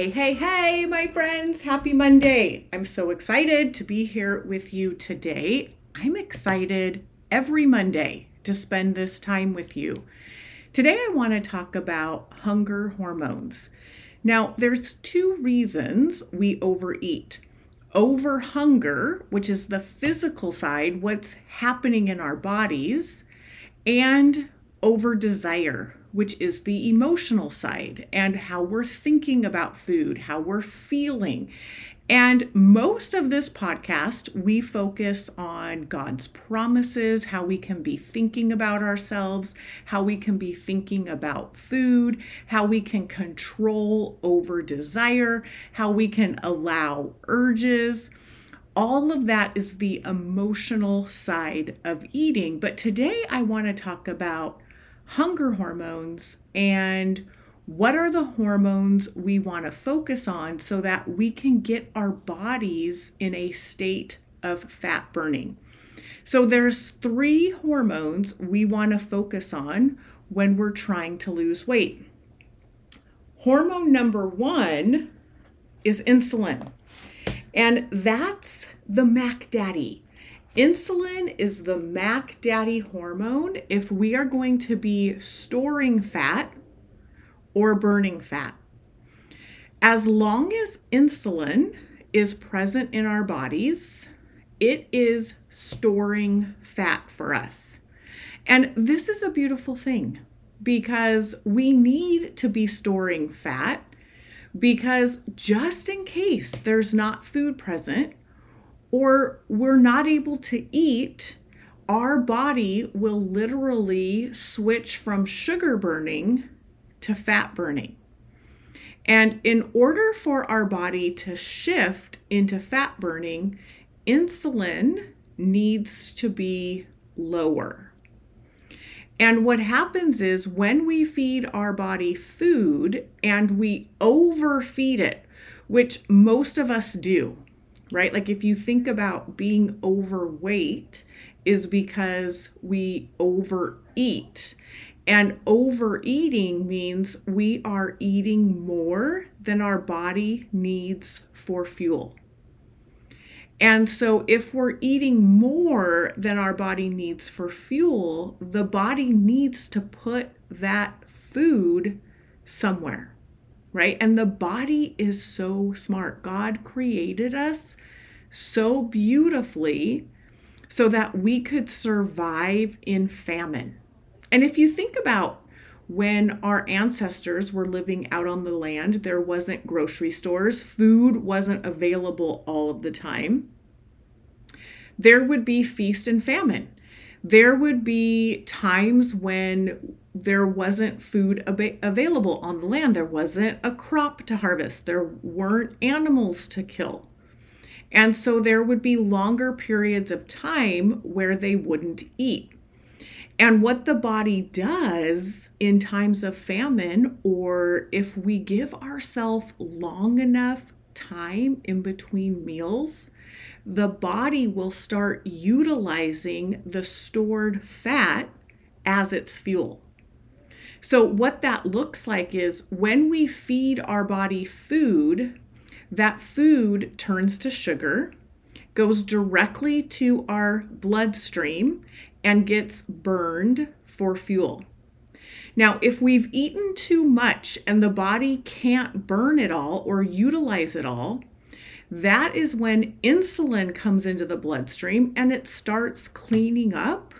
Hey, hey, hey, my friends. Happy Monday. I'm so excited to be here with you today. I'm excited every Monday to spend this time with you. Today, I want to talk about hunger hormones. Now, there's two reasons we overeat. Over hunger, which is the physical side, what's happening in our bodies, and over desire, which is the emotional side and how we're thinking about food, how we're feeling. And most of this podcast, we focus on God's promises, how we can be thinking about ourselves, how we can be thinking about food, how we can control over desire, how we can allow urges. All of that is the emotional side of eating. But today I want to talk about hunger hormones and what are the hormones we want to focus on so that we can get our bodies in a state of fat burning. So there's three hormones we want to focus on when we're trying to lose weight. Hormone number 1 is insulin. And that's the Mac Daddy. Insulin is the Mac Daddy hormone if we are going to be storing fat or burning fat. As long as insulin is present in our bodies, it is storing fat for us. And this is a beautiful thing because we need to be storing fat because just in case there's not food present, or we're not able to eat, our body will literally switch from sugar burning to fat burning. And in order for our body to shift into fat burning, insulin needs to be lower. And what happens is when we feed our body food and we overfeed it, which most of us do, right? Like if you think about being overweight, is because we overeat. And overeating means we are eating more than our body needs for fuel. And so, if we're eating more than our body needs for fuel, the body needs to put that food somewhere right? And the body is so smart. God created us so beautifully so that we could survive in famine. And if you think about when our ancestors were living out on the land, there wasn't grocery stores, food wasn't available all of the time. There would be feast and famine. There would be times when there wasn't food ab- available on the land. There wasn't a crop to harvest. There weren't animals to kill. And so there would be longer periods of time where they wouldn't eat. And what the body does in times of famine, or if we give ourselves long enough time in between meals, the body will start utilizing the stored fat as its fuel. So, what that looks like is when we feed our body food, that food turns to sugar, goes directly to our bloodstream, and gets burned for fuel. Now, if we've eaten too much and the body can't burn it all or utilize it all, that is when insulin comes into the bloodstream and it starts cleaning up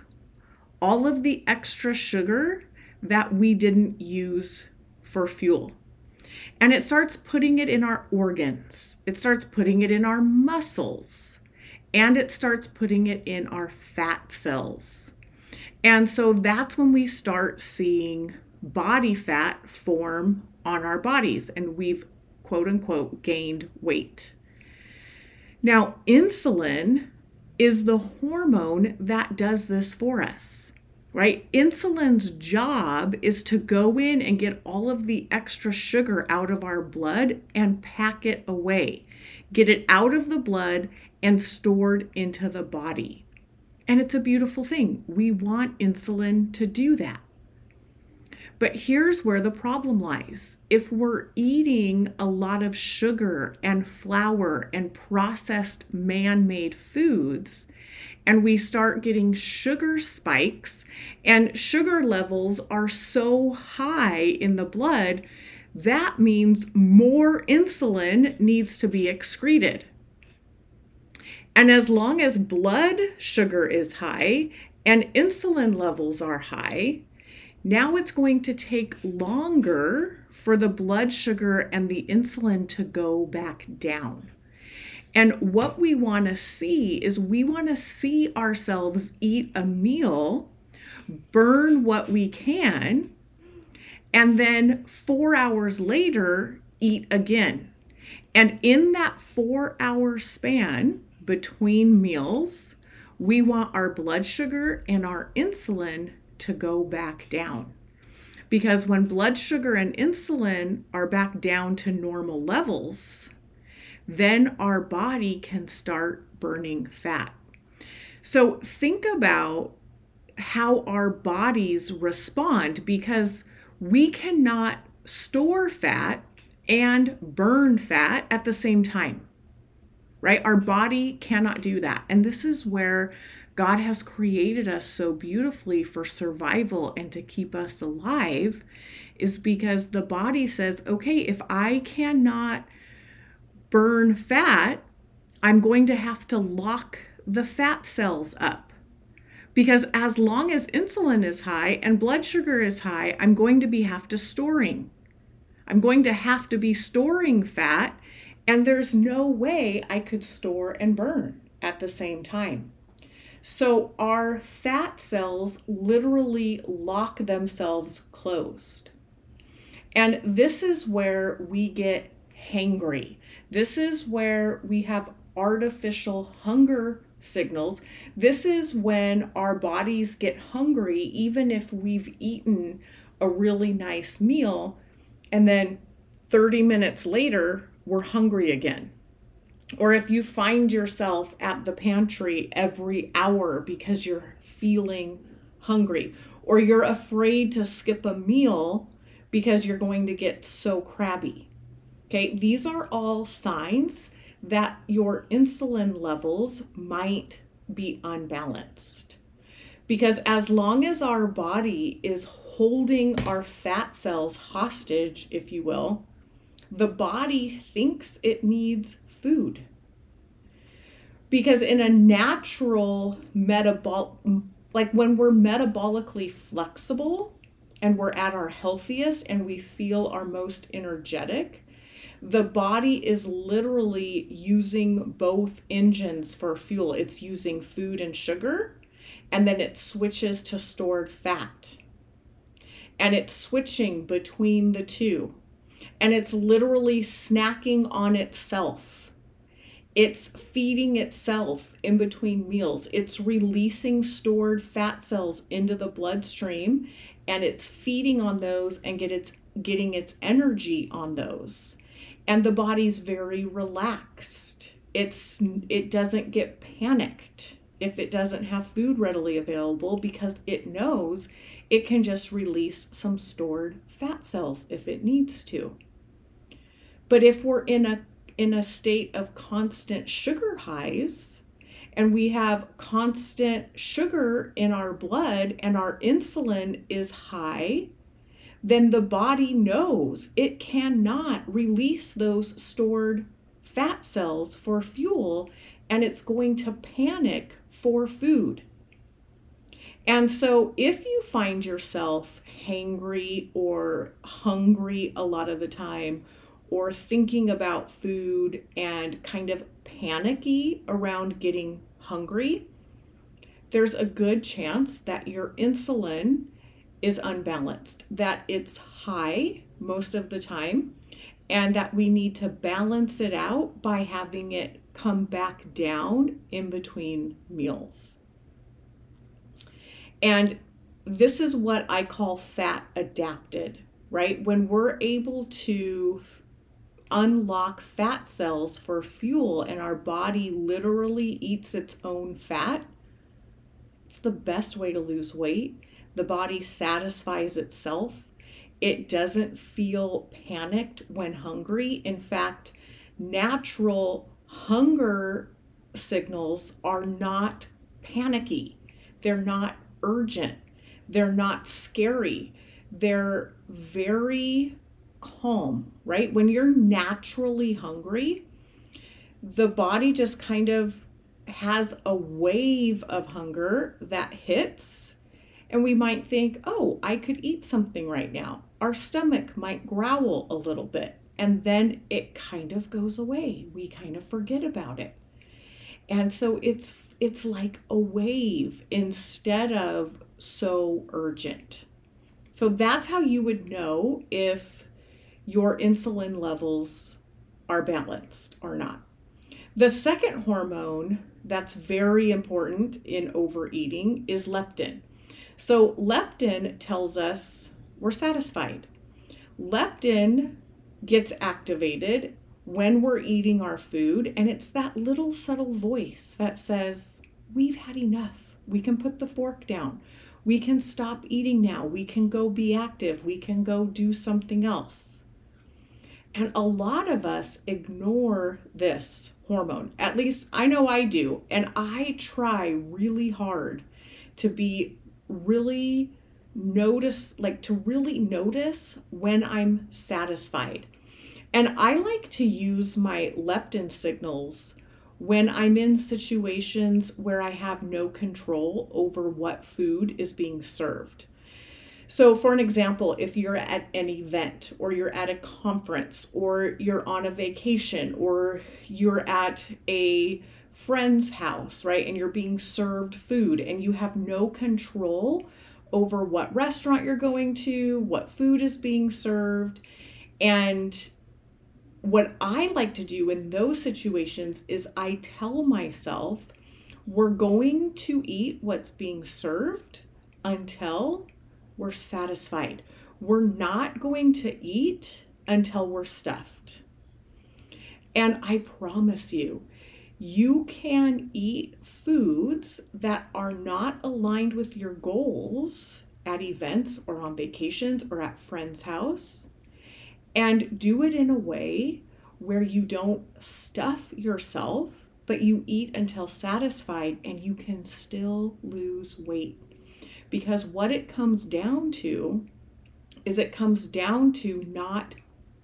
all of the extra sugar that we didn't use for fuel. And it starts putting it in our organs, it starts putting it in our muscles, and it starts putting it in our fat cells. And so that's when we start seeing body fat form on our bodies. And we've quote unquote gained weight. Now, insulin is the hormone that does this for us, right? Insulin's job is to go in and get all of the extra sugar out of our blood and pack it away, get it out of the blood and stored into the body. And it's a beautiful thing. We want insulin to do that. But here's where the problem lies. If we're eating a lot of sugar and flour and processed man made foods, and we start getting sugar spikes, and sugar levels are so high in the blood, that means more insulin needs to be excreted. And as long as blood sugar is high and insulin levels are high, now it's going to take longer for the blood sugar and the insulin to go back down. And what we want to see is we want to see ourselves eat a meal, burn what we can, and then four hours later, eat again. And in that four hour span between meals, we want our blood sugar and our insulin to go back down. Because when blood sugar and insulin are back down to normal levels, then our body can start burning fat. So think about how our bodies respond because we cannot store fat and burn fat at the same time, right? Our body cannot do that. And this is where God has created us so beautifully for survival and to keep us alive, is because the body says, okay, if I cannot burn fat, I'm going to have to lock the fat cells up. Because as long as insulin is high and blood sugar is high, I'm going to be have to storing. I'm going to have to be storing fat, and there's no way I could store and burn at the same time. So our fat cells literally lock themselves closed. And this is where we get hangry. This is where we have artificial hunger signals. This is when our bodies get hungry, even if we've eaten a really nice meal, and then 30 minutes later, we're hungry again or if you find yourself at the pantry every hour because you're feeling hungry, or you're afraid to skip a meal because you're going to get so crabby. Okay, these are all signs that your insulin levels might be unbalanced. Because as long as our body is holding our fat cells hostage, if you will, the body thinks it needs food. Because in a natural metabolic, like when we're metabolically flexible and we're at our healthiest and we feel our most energetic, the body is literally using both engines for fuel. It's using food and sugar, and then it switches to stored fat. And it's switching between the two and it's literally snacking on itself. It's feeding itself in between meals. It's releasing stored fat cells into the bloodstream and it's feeding on those and get its getting its energy on those. And the body's very relaxed. It's it doesn't get panicked if it doesn't have food readily available because it knows it can just release some stored fat cells if it needs to. But if we're in a in a state of constant sugar highs and we have constant sugar in our blood and our insulin is high, then the body knows it cannot release those stored fat cells for fuel and it's going to panic for food. And so, if you find yourself hangry or hungry a lot of the time, or thinking about food and kind of panicky around getting hungry, there's a good chance that your insulin is unbalanced, that it's high most of the time, and that we need to balance it out by having it come back down in between meals. And this is what I call fat adapted, right? When we're able to unlock fat cells for fuel and our body literally eats its own fat, it's the best way to lose weight. The body satisfies itself. It doesn't feel panicked when hungry. In fact, natural hunger signals are not panicky, they're not urgent, they're not scary. They're very calm, right? When you're naturally hungry, the body just kind of has a wave of hunger that hits, and we might think, oh, I could eat something right now. Our stomach might growl a little bit, and then it kind of goes away. We kind of forget about it. And so it's it's like a wave instead of so urgent. So that's how you would know if your insulin levels are balanced or not. The second hormone that's very important in overeating is leptin. So, leptin tells us we're satisfied. Leptin gets activated when we're eating our food, and it's that little subtle voice that says, We've had enough. We can put the fork down. We can stop eating now. We can go be active. We can go do something else. And a lot of us ignore this hormone. At least I know I do. And I try really hard to be really notice, like to really notice when I'm satisfied. And I like to use my leptin signals when I'm in situations where I have no control over what food is being served. So, for an example, if you're at an event or you're at a conference or you're on a vacation or you're at a friend's house, right, and you're being served food and you have no control over what restaurant you're going to, what food is being served. And what I like to do in those situations is I tell myself, we're going to eat what's being served until we're satisfied. We're not going to eat until we're stuffed. And I promise you, you can eat foods that are not aligned with your goals at events or on vacations or at friends' house and do it in a way where you don't stuff yourself, but you eat until satisfied and you can still lose weight. Because what it comes down to is it comes down to not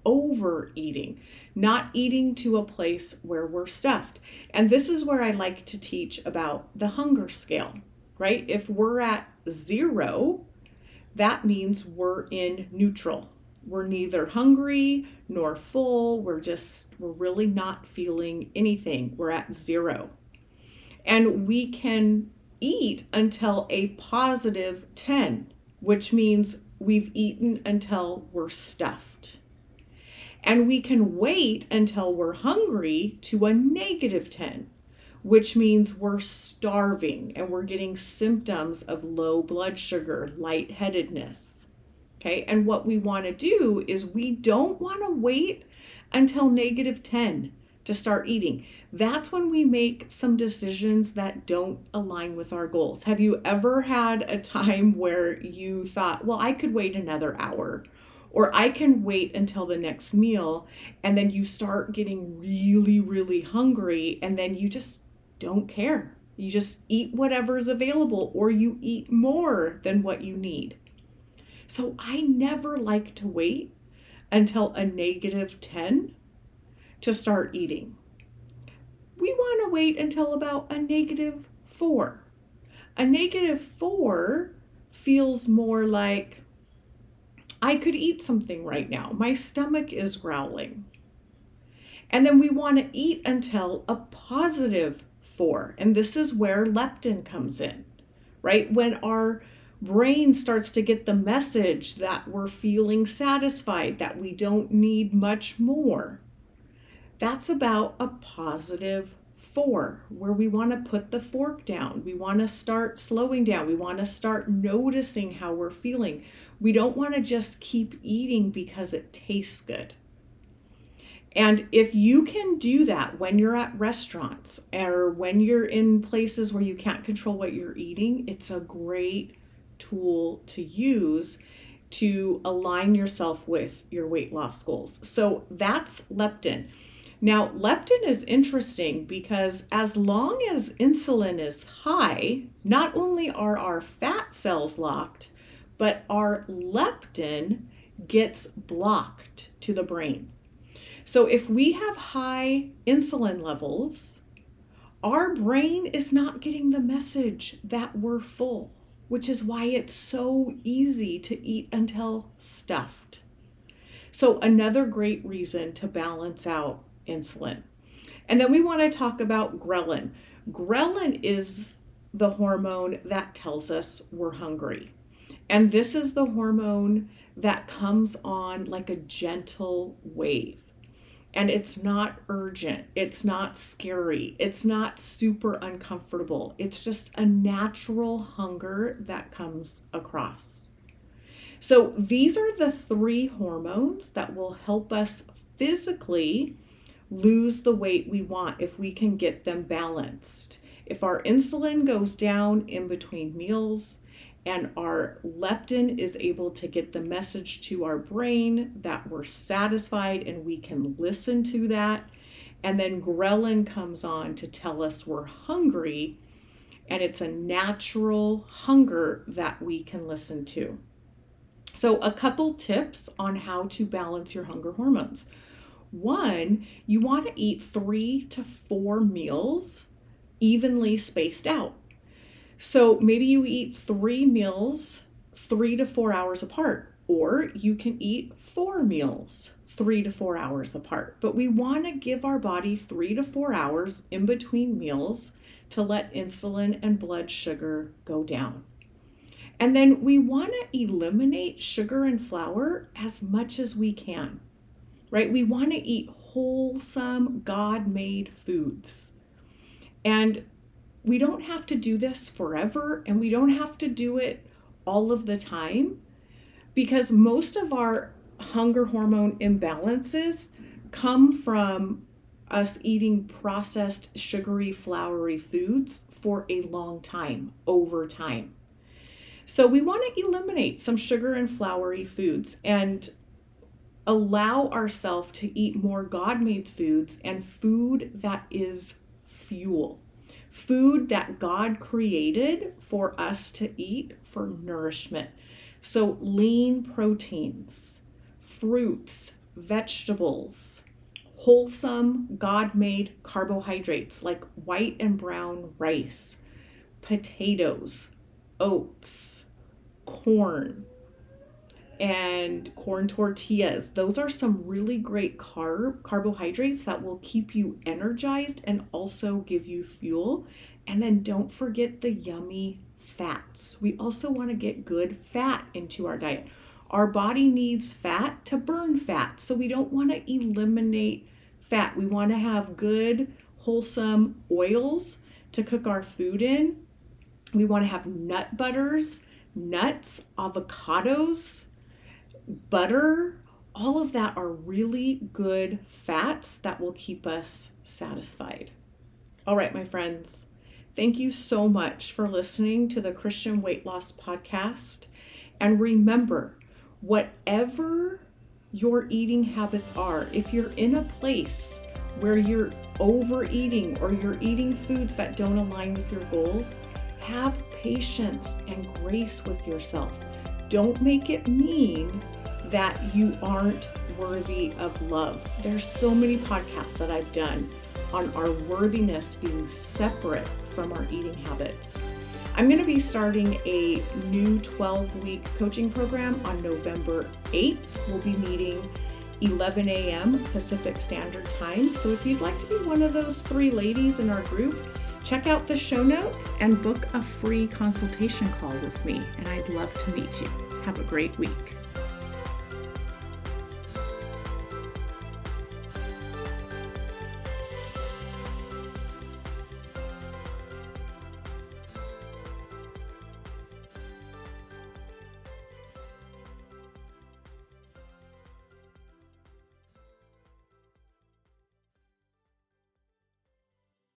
overeating, not eating to a place where we're stuffed. And this is where I like to teach about the hunger scale, right? If we're at zero, that means we're in neutral. We're neither hungry nor full. We're just, we're really not feeling anything. We're at zero. And we can eat until a positive 10, which means we've eaten until we're stuffed. And we can wait until we're hungry to a negative 10, which means we're starving and we're getting symptoms of low blood sugar, lightheadedness. Okay, and what we want to do is we don't want to wait until negative 10 to start eating. That's when we make some decisions that don't align with our goals. Have you ever had a time where you thought, well, I could wait another hour? Or I can wait until the next meal, and then you start getting really, really hungry, and then you just don't care. You just eat whatever's available, or you eat more than what you need. So I never like to wait until a negative 10 to start eating. We want to wait until about a negative four. A negative four feels more like I could eat something right now. My stomach is growling. And then we want to eat until a positive four. And this is where leptin comes in, right? When our brain starts to get the message that we're feeling satisfied, that we don't need much more. That's about a positive four, where we want to put the fork down. We want to start slowing down. We want to start noticing how we're feeling. We don't want to just keep eating because it tastes good. And if you can do that when you're at restaurants or when you're in places where you can't control what you're eating, it's a great tool to use to align yourself with your weight loss goals. So that's leptin. Now, leptin is interesting because as long as insulin is high, not only are our fat cells locked, but our leptin gets blocked to the brain. So if we have high insulin levels, our brain is not getting the message that we're full, which is why it's so easy to eat until stuffed. So, another great reason to balance out insulin. And then we want to talk about ghrelin. Ghrelin is the hormone that tells us we're hungry. And this is the hormone that comes on like a gentle wave and it's not urgent. It's not scary. It's not super uncomfortable. It's just a natural hunger that comes across. So, these are the three hormones that will help us physically lose the weight we want if we can get them balanced. If our insulin goes down in between meals, and our leptin is able to get the message to our brain that we're satisfied and we can listen to that. And then ghrelin comes on to tell us we're hungry, and it's a natural hunger that we can listen to. So, a couple tips on how to balance your hunger hormones. One, you want to eat three to four meals evenly spaced out. So maybe you eat three meals three to four hours apart, or you can eat four meals three to four hours apart. But we want to give our body three to four hours in between meals to let insulin and blood sugar go down. And then we want to eliminate sugar and flour as much as we can, right? We want to eat wholesome, God made foods. And we don't have to do this forever and we don't have to do it all of the time because most of our hunger hormone imbalances come from us eating processed, sugary, floury foods for a long time, over time. So, we want to eliminate some sugar and floury foods and allow ourselves to eat more God made foods and food that is fuel food that God created for us to eat for nourishment. So, lean proteins, fruits, vegetables, wholesome, God made carbohydrates like white and brown rice, potatoes, oats, corn, and corn tortillas. Those are some really great carb carbohydrates that will keep you energized and also give you fuel. And then don't forget the yummy fats. We also want to get good fat into our diet. Our body needs fat to burn fat. So we don't want to eliminate fat. We want to have good wholesome oils to cook our food in. We want to have nut butters, nuts, avocados, butter, all of that are really good fats that will keep us satisfied. All right, my friends, thank you so much for listening to the Christian Weight Loss Podcast. And remember, whatever your eating habits are, if you're in a place where you're overeating or you're eating foods that don't align with your goals, have patience and grace with yourself. Don't make it mean that you aren't worthy of love. There's so many podcasts that I've done on our worthiness being separate from our eating habits. I'm going to be starting a new 12 week coaching program on November 8th. We'll be meeting 11 a.m. Pacific Standard Time. So if you'd like to be one of those three ladies in our group, Check out the show notes and book a free consultation call with me, and I'd love to meet you. Have a great week.